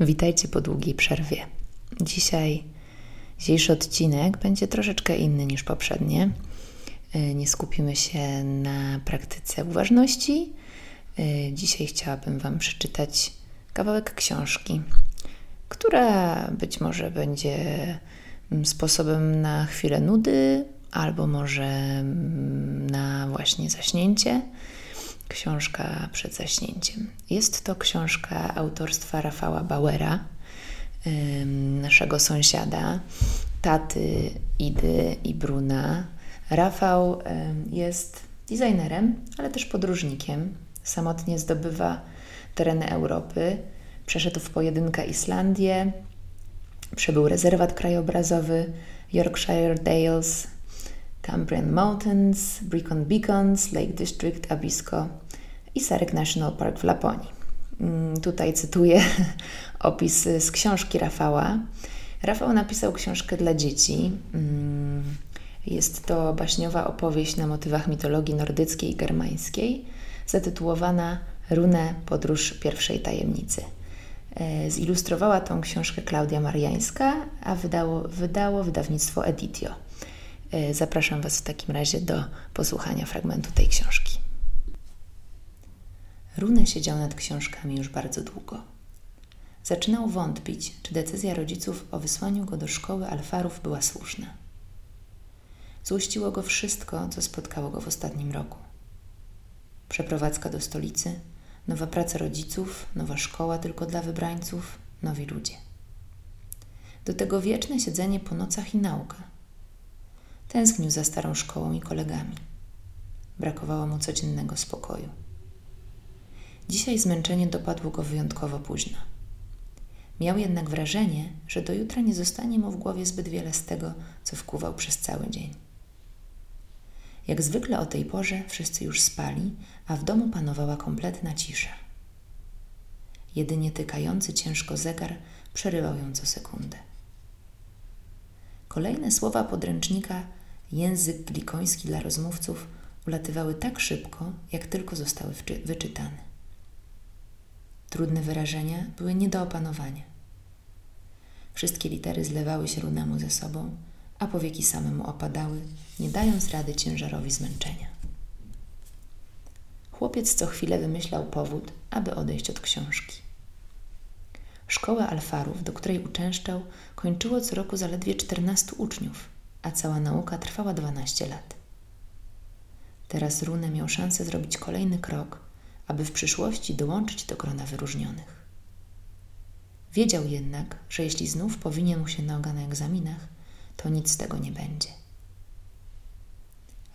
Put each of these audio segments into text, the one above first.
Witajcie po długiej przerwie. Dzisiaj, dzisiejszy odcinek będzie troszeczkę inny niż poprzednie. E, nie skupimy się na praktyce uważności. E, dzisiaj chciałabym Wam przeczytać kawałek książki, która być może będzie mm, sposobem na chwilę nudy, albo może mm, na właśnie zaśnięcie książka przed zaśnięciem. Jest to książka autorstwa Rafała Bauera, naszego sąsiada, taty Idy i Bruna. Rafał jest designerem, ale też podróżnikiem. Samotnie zdobywa tereny Europy. Przeszedł w pojedynkę Islandię, przebył rezerwat krajobrazowy Yorkshire Dales, Cambrian Mountains, Brecon Beacons, Lake District, Abisko i Sarek National Park w Laponii. Mm, tutaj cytuję opis z książki Rafała. Rafał napisał książkę dla dzieci. Mm, jest to baśniowa opowieść na motywach mitologii nordyckiej i germańskiej, zatytułowana Runę Podróż pierwszej tajemnicy. E, zilustrowała tą książkę Klaudia Mariańska, a wydało, wydało wydawnictwo Editio. E, zapraszam Was w takim razie do posłuchania fragmentu tej książki. Runę siedział nad książkami już bardzo długo. Zaczynał wątpić, czy decyzja rodziców o wysłaniu go do szkoły alfarów była słuszna. Złościło go wszystko, co spotkało go w ostatnim roku. Przeprowadzka do stolicy, nowa praca rodziców, nowa szkoła tylko dla wybrańców, nowi ludzie. Do tego wieczne siedzenie po nocach i nauka – Tęsknił za starą szkołą i kolegami. Brakowało mu codziennego spokoju. Dzisiaj zmęczenie dopadło go wyjątkowo późno. Miał jednak wrażenie, że do jutra nie zostanie mu w głowie zbyt wiele z tego, co wkuwał przez cały dzień. Jak zwykle o tej porze wszyscy już spali, a w domu panowała kompletna cisza. Jedynie tykający ciężko zegar przerywał ją co sekundę. Kolejne słowa podręcznika język glikoński dla rozmówców ulatywały tak szybko, jak tylko zostały wyczytane. Trudne wyrażenia były nie do opanowania. Wszystkie litery zlewały się runemu ze sobą, a powieki samemu opadały, nie dając rady ciężarowi zmęczenia. Chłopiec co chwilę wymyślał powód, aby odejść od książki. Szkołę alfarów, do której uczęszczał, kończyło co roku zaledwie 14 uczniów – a cała nauka trwała 12 lat. Teraz Rune miał szansę zrobić kolejny krok, aby w przyszłości dołączyć do grona wyróżnionych. Wiedział jednak, że jeśli znów powinien mu się noga na egzaminach, to nic z tego nie będzie.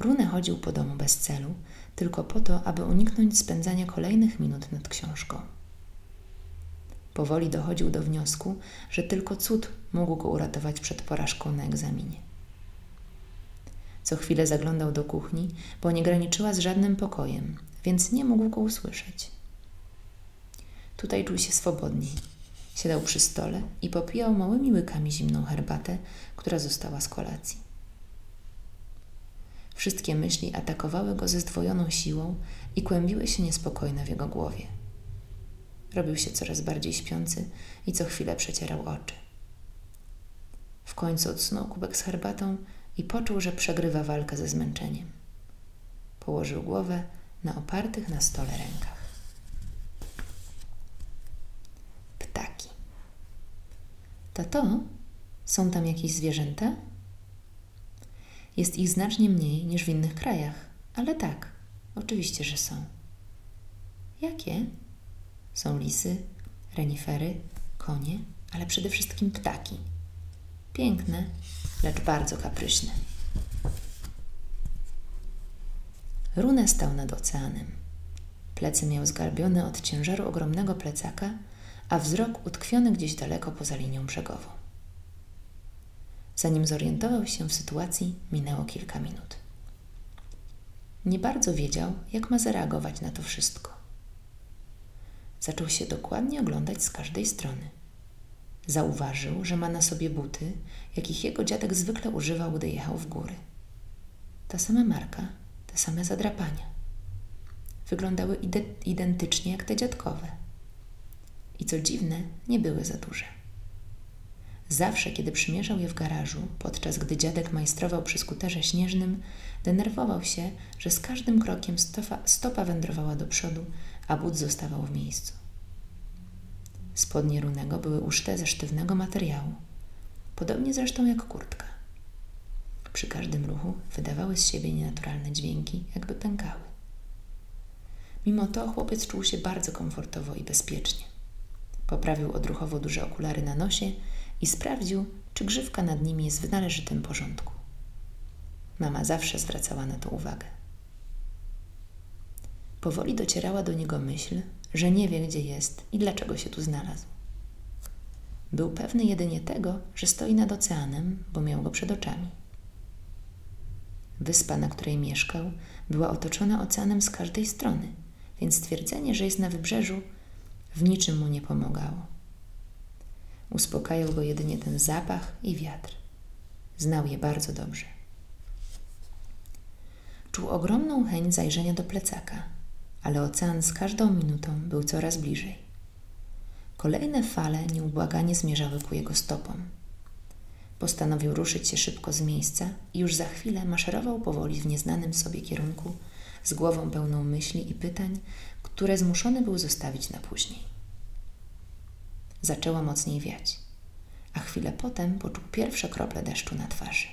Rune chodził po domu bez celu, tylko po to, aby uniknąć spędzania kolejnych minut nad książką. Powoli dochodził do wniosku, że tylko cud mógł go uratować przed porażką na egzaminie. Co chwilę zaglądał do kuchni, bo nie graniczyła z żadnym pokojem, więc nie mógł go usłyszeć. Tutaj czuł się swobodniej. Siadał przy stole i popijał małymi łykami zimną herbatę, która została z kolacji. Wszystkie myśli atakowały go ze zdwojoną siłą i kłębiły się niespokojne w jego głowie. Robił się coraz bardziej śpiący i co chwilę przecierał oczy. W końcu odsunął kubek z herbatą i poczuł, że przegrywa walkę ze zmęczeniem. Położył głowę na opartych na stole rękach. Ptaki. Tato, są tam jakieś zwierzęta? Jest ich znacznie mniej niż w innych krajach, ale tak, oczywiście, że są. Jakie? Są lisy, renifery, konie, ale przede wszystkim ptaki. Piękne, lecz bardzo kapryśny. Rune stał nad oceanem. Plecy miał zgarbione od ciężaru ogromnego plecaka, a wzrok utkwiony gdzieś daleko poza linią brzegową. Zanim zorientował się w sytuacji, minęło kilka minut. Nie bardzo wiedział, jak ma zareagować na to wszystko. Zaczął się dokładnie oglądać z każdej strony – Zauważył, że ma na sobie buty, jakich jego dziadek zwykle używał, gdy jechał w góry. Ta sama marka, te same zadrapania. Wyglądały identycznie jak te dziadkowe. i co dziwne, nie były za duże. Zawsze, kiedy przymierzał je w garażu, podczas gdy dziadek majstrował przy skuterze śnieżnym, denerwował się, że z każdym krokiem stopa, stopa wędrowała do przodu, a but zostawał w miejscu. Spodnie runego były uszte ze sztywnego materiału, podobnie zresztą jak kurtka. Przy każdym ruchu wydawały z siebie nienaturalne dźwięki, jakby pękały. Mimo to chłopiec czuł się bardzo komfortowo i bezpiecznie. Poprawił odruchowo duże okulary na nosie i sprawdził, czy grzywka nad nimi jest w należytym porządku. Mama zawsze zwracała na to uwagę. Powoli docierała do niego myśl, że nie wie, gdzie jest i dlaczego się tu znalazł. Był pewny jedynie tego, że stoi nad oceanem, bo miał go przed oczami. Wyspa, na której mieszkał, była otoczona oceanem z każdej strony, więc stwierdzenie, że jest na wybrzeżu, w niczym mu nie pomagało. Uspokajał go jedynie ten zapach i wiatr. Znał je bardzo dobrze. Czuł ogromną chęć zajrzenia do plecaka, ale ocean z każdą minutą był coraz bliżej. Kolejne fale nieubłaganie zmierzały ku jego stopom. Postanowił ruszyć się szybko z miejsca i już za chwilę maszerował powoli w nieznanym sobie kierunku, z głową pełną myśli i pytań, które zmuszony był zostawić na później. Zaczęła mocniej wiać, a chwilę potem poczuł pierwsze krople deszczu na twarzy.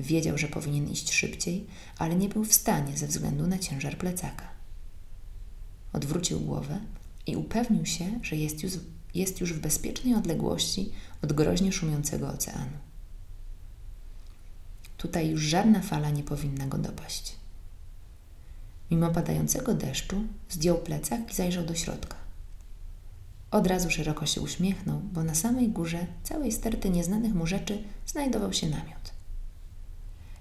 Wiedział, że powinien iść szybciej, ale nie był w stanie ze względu na ciężar plecaka. Odwrócił głowę i upewnił się, że jest już, jest już w bezpiecznej odległości od groźnie szumiącego oceanu. Tutaj już żadna fala nie powinna go dopaść. Mimo padającego deszczu zdjął plecak i zajrzał do środka. Od razu szeroko się uśmiechnął, bo na samej górze całej sterty nieznanych mu rzeczy znajdował się namiot.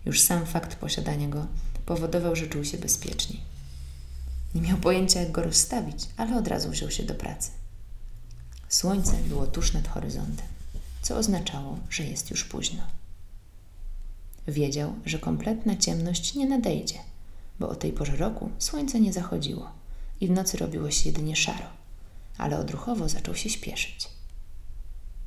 Już sam fakt posiadania go powodował, że czuł się bezpieczniej. Nie miał pojęcia, jak go rozstawić, ale od razu wziął się do pracy. Słońce było tuż nad horyzontem, co oznaczało, że jest już późno. Wiedział, że kompletna ciemność nie nadejdzie, bo o tej porze roku słońce nie zachodziło i w nocy robiło się jedynie szaro, ale odruchowo zaczął się śpieszyć.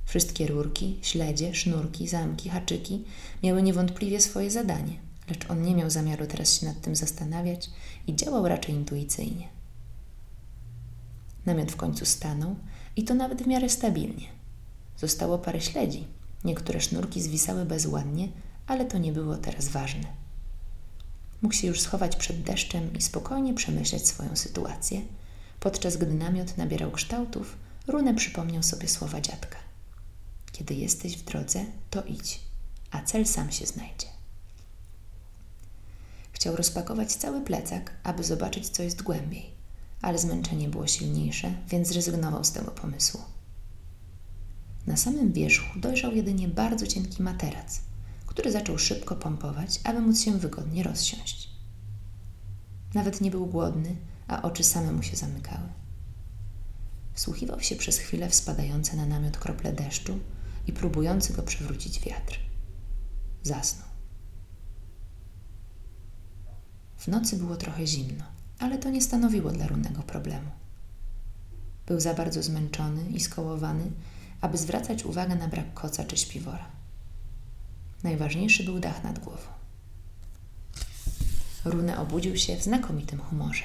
Wszystkie rurki, śledzie, sznurki, zamki, haczyki miały niewątpliwie swoje zadanie, lecz on nie miał zamiaru teraz się nad tym zastanawiać i działał raczej intuicyjnie. Namiot w końcu stanął i to nawet w miarę stabilnie. Zostało parę śledzi. Niektóre sznurki zwisały bezładnie, ale to nie było teraz ważne. Mógł się już schować przed deszczem i spokojnie przemyśleć swoją sytuację, podczas gdy namiot nabierał kształtów, Runę przypomniał sobie słowa dziadka. Kiedy jesteś w drodze, to idź, a cel sam się znajdzie. Chciał rozpakować cały plecak, aby zobaczyć, co jest głębiej, ale zmęczenie było silniejsze, więc zrezygnował z tego pomysłu. Na samym wierzchu dojrzał jedynie bardzo cienki materac, który zaczął szybko pompować, aby móc się wygodnie rozsiąść. Nawet nie był głodny, a oczy same mu się zamykały. Wsłuchiwał się przez chwilę w spadające na namiot krople deszczu i próbujący go przewrócić wiatr. Zasnął. W nocy było trochę zimno, ale to nie stanowiło dla Runego problemu. Był za bardzo zmęczony i skołowany, aby zwracać uwagę na brak koca czy śpiwora. Najważniejszy był dach nad głową. Runę obudził się w znakomitym humorze.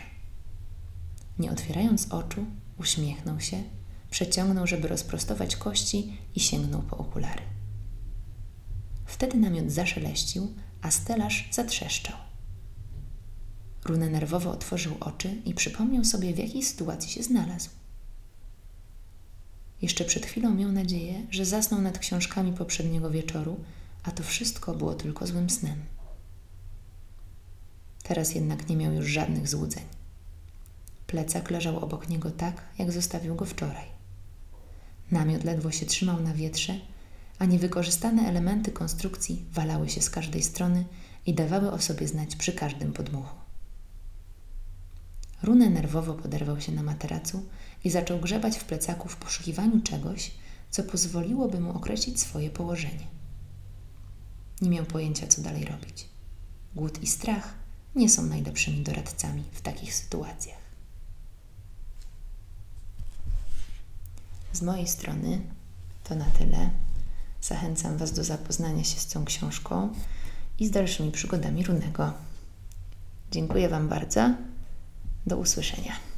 Nie otwierając oczu, uśmiechnął się, przeciągnął, żeby rozprostować kości i sięgnął po okulary. Wtedy namiot zaszeleścił, a stelaż zatrzeszczał. Runę nerwowo otworzył oczy i przypomniał sobie, w jakiej sytuacji się znalazł. Jeszcze przed chwilą miał nadzieję, że zasnął nad książkami poprzedniego wieczoru, a to wszystko było tylko złym snem. Teraz jednak nie miał już żadnych złudzeń. Plecak leżał obok niego tak, jak zostawił go wczoraj. Namiot ledwo się trzymał na wietrze, a niewykorzystane elementy konstrukcji walały się z każdej strony i dawały o sobie znać przy każdym podmuchu. Runę nerwowo poderwał się na materacu i zaczął grzebać w plecaku w poszukiwaniu czegoś, co pozwoliłoby mu określić swoje położenie. Nie miał pojęcia, co dalej robić. Głód i strach nie są najlepszymi doradcami w takich sytuacjach. Z mojej strony to na tyle. Zachęcam Was do zapoznania się z tą książką i z dalszymi przygodami Runego. Dziękuję Wam bardzo. Do usłyszenia.